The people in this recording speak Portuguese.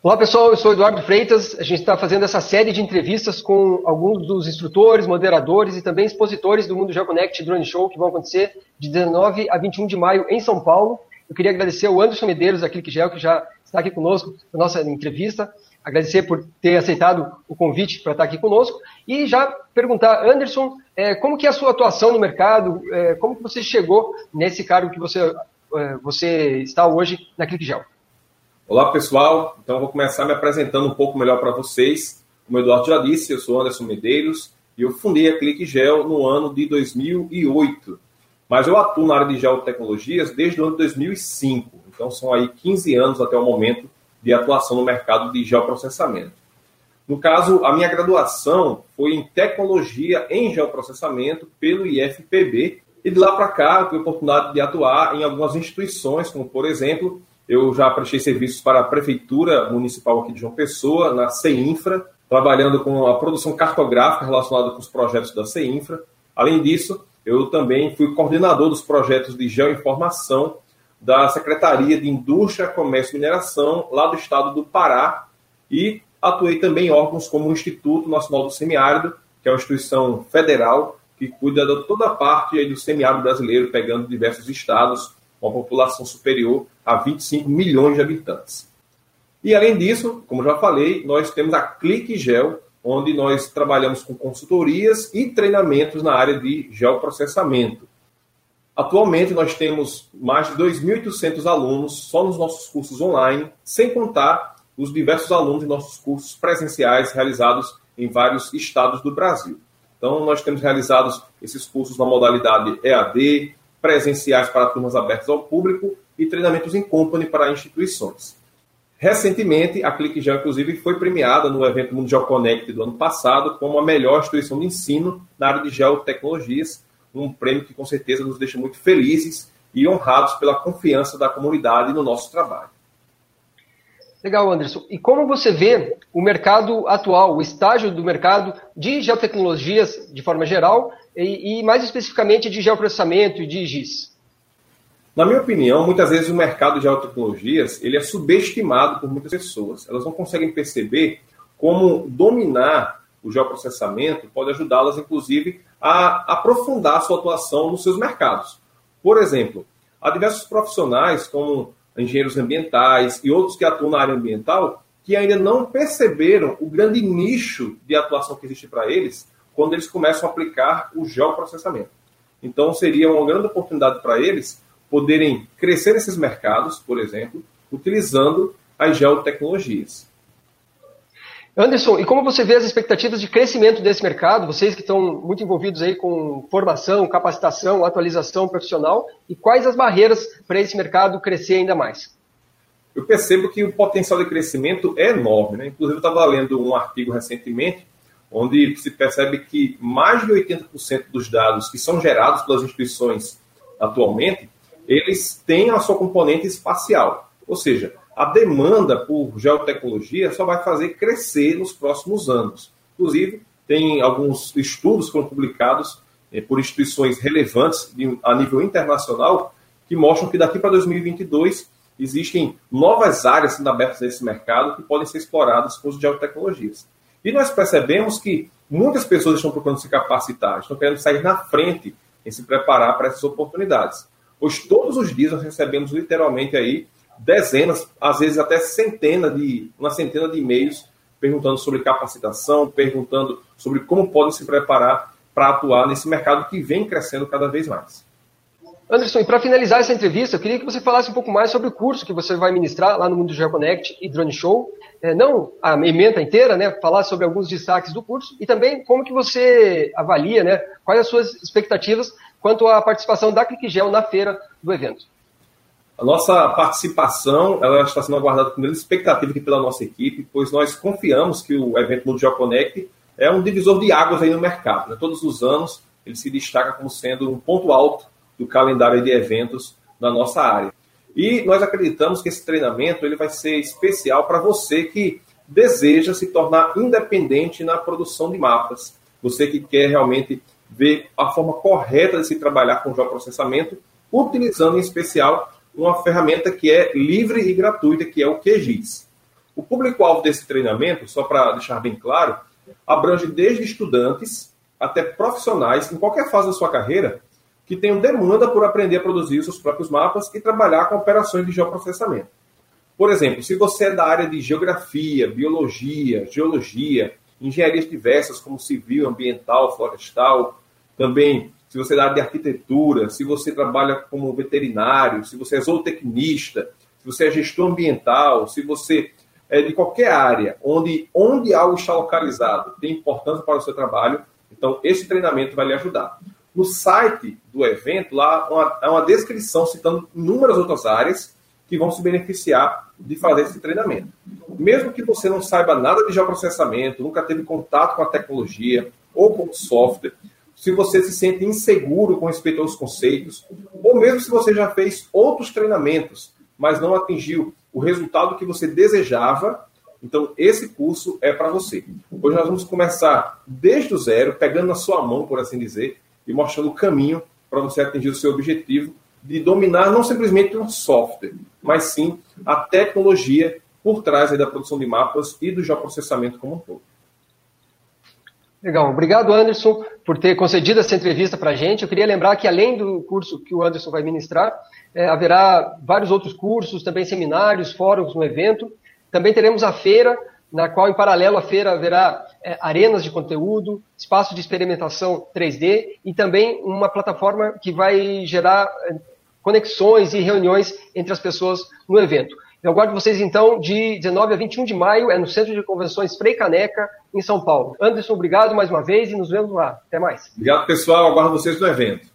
Olá pessoal, eu sou Eduardo Freitas. A gente está fazendo essa série de entrevistas com alguns dos instrutores, moderadores e também expositores do Mundo GeoConnect Drone Show que vão acontecer de 19 a 21 de maio em São Paulo. Eu queria agradecer ao Anderson Medeiros da ClickGel que já está aqui conosco na nossa entrevista. Agradecer por ter aceitado o convite para estar aqui conosco e já perguntar, Anderson, é, como que é a sua atuação no mercado? É, como que você chegou nesse cargo que você, é, você está hoje na ClickGel? Olá, pessoal. Então, vou começar me apresentando um pouco melhor para vocês. Como o Eduardo já disse, eu sou Anderson Medeiros e eu fundei a ClickGel no ano de 2008. Mas eu atuo na área de geotecnologias desde o ano de 2005. Então, são aí 15 anos até o momento de atuação no mercado de geoprocessamento. No caso, a minha graduação foi em tecnologia em geoprocessamento pelo IFPB. E de lá para cá, eu tive a oportunidade de atuar em algumas instituições, como, por exemplo, eu já prestei serviços para a Prefeitura Municipal aqui de João Pessoa, na CEINFRA, trabalhando com a produção cartográfica relacionada com os projetos da CEINFRA. Além disso, eu também fui coordenador dos projetos de geoinformação da Secretaria de Indústria, Comércio e Mineração, lá do estado do Pará, e atuei também em órgãos como o Instituto Nacional do Semiárido, que é uma instituição federal que cuida de toda a parte do semiárido brasileiro, pegando diversos estados, uma população superior a 25 milhões de habitantes. E além disso, como já falei, nós temos a ClickGel, onde nós trabalhamos com consultorias e treinamentos na área de geoprocessamento. Atualmente nós temos mais de 2.800 alunos só nos nossos cursos online, sem contar os diversos alunos de nossos cursos presenciais realizados em vários estados do Brasil. Então, nós temos realizados esses cursos na modalidade EAD, presenciais para turmas abertas ao público e treinamentos em company para instituições. Recentemente, a ClickGel, inclusive, foi premiada no evento Mundial Connect do ano passado como a melhor instituição de ensino na área de geotecnologias, um prêmio que com certeza nos deixa muito felizes e honrados pela confiança da comunidade no nosso trabalho. Legal, Anderson. E como você vê o mercado atual, o estágio do mercado de geotecnologias de forma geral e, e mais especificamente de geoprocessamento e de GIS? Na minha opinião, muitas vezes o mercado de geotecnologias ele é subestimado por muitas pessoas. Elas não conseguem perceber como dominar o geoprocessamento pode ajudá-las, inclusive, a aprofundar a sua atuação nos seus mercados. Por exemplo, há diversos profissionais, como engenheiros ambientais e outros que atuam na área ambiental, que ainda não perceberam o grande nicho de atuação que existe para eles quando eles começam a aplicar o geoprocessamento. Então, seria uma grande oportunidade para eles poderem crescer nesses mercados, por exemplo, utilizando as geotecnologias. Anderson, e como você vê as expectativas de crescimento desse mercado? Vocês que estão muito envolvidos aí com formação, capacitação, atualização profissional, e quais as barreiras para esse mercado crescer ainda mais? Eu percebo que o potencial de crescimento é enorme. Né? Inclusive, eu estava lendo um artigo recentemente onde se percebe que mais de 80% dos dados que são gerados pelas instituições atualmente, eles têm a sua componente espacial. Ou seja, a demanda por geotecnologia só vai fazer crescer nos próximos anos. Inclusive, tem alguns estudos que foram publicados eh, por instituições relevantes a nível internacional que mostram que daqui para 2022 existem novas áreas sendo abertas nesse mercado que podem ser exploradas com as geotecnologias. E nós percebemos que muitas pessoas estão procurando se capacitar, estão querendo sair na frente em se preparar para essas oportunidades. Pois todos os dias nós recebemos literalmente aí dezenas, às vezes até centenas de, uma centena de e-mails perguntando sobre capacitação, perguntando sobre como podem se preparar para atuar nesse mercado que vem crescendo cada vez mais. Anderson, e para finalizar essa entrevista, eu queria que você falasse um pouco mais sobre o curso que você vai ministrar lá no Mundo GeoConnect e Drone Show. É, não a emenda inteira, né? Falar sobre alguns destaques do curso e também como que você avalia, né? Quais as suas expectativas quanto à participação da ClickGel na feira do evento. A nossa participação ela está sendo aguardada com grande expectativa aqui pela nossa equipe, pois nós confiamos que o evento Mundo GeoConnect é um divisor de águas aí no mercado. Né? Todos os anos ele se destaca como sendo um ponto alto do calendário de eventos na nossa área. E nós acreditamos que esse treinamento ele vai ser especial para você que deseja se tornar independente na produção de mapas. Você que quer realmente ver a forma correta de se trabalhar com geoprocessamento, utilizando em especial uma ferramenta que é livre e gratuita, que é o QGIS. O público-alvo desse treinamento, só para deixar bem claro, abrange desde estudantes até profissionais em qualquer fase da sua carreira que tenham demanda por aprender a produzir os seus próprios mapas e trabalhar com operações de geoprocessamento. Por exemplo, se você é da área de geografia, biologia, geologia, engenharias diversas como civil, ambiental, florestal, também se você é da área de arquitetura, se você trabalha como veterinário, se você é zootecnista, se você é gestor ambiental, se você é de qualquer área onde, onde algo está localizado tem importância para o seu trabalho, então esse treinamento vai lhe ajudar. No site do evento, lá uma, há uma descrição citando inúmeras outras áreas que vão se beneficiar de fazer esse treinamento. Mesmo que você não saiba nada de geoprocessamento, nunca teve contato com a tecnologia ou com o software, se você se sente inseguro com respeito aos conceitos, ou mesmo se você já fez outros treinamentos, mas não atingiu o resultado que você desejava, então esse curso é para você. Hoje nós vamos começar desde o zero, pegando na sua mão, por assim dizer, e mostrando o caminho para você atingir o seu objetivo de dominar não simplesmente um software, mas sim a tecnologia por trás da produção de mapas e do geoprocessamento como um todo. Legal, obrigado Anderson por ter concedido essa entrevista para a gente. Eu queria lembrar que além do curso que o Anderson vai ministrar, é, haverá vários outros cursos, também seminários, fóruns no evento. Também teremos a feira, na qual, em paralelo à feira, haverá é, arenas de conteúdo, espaço de experimentação 3D e também uma plataforma que vai gerar é, conexões e reuniões entre as pessoas no evento. Eu aguardo vocês, então, de 19 a 21 de maio, é no Centro de Convenções Frei Caneca, em São Paulo. Anderson, obrigado mais uma vez e nos vemos lá. Até mais. Obrigado, pessoal. Aguardo vocês no evento.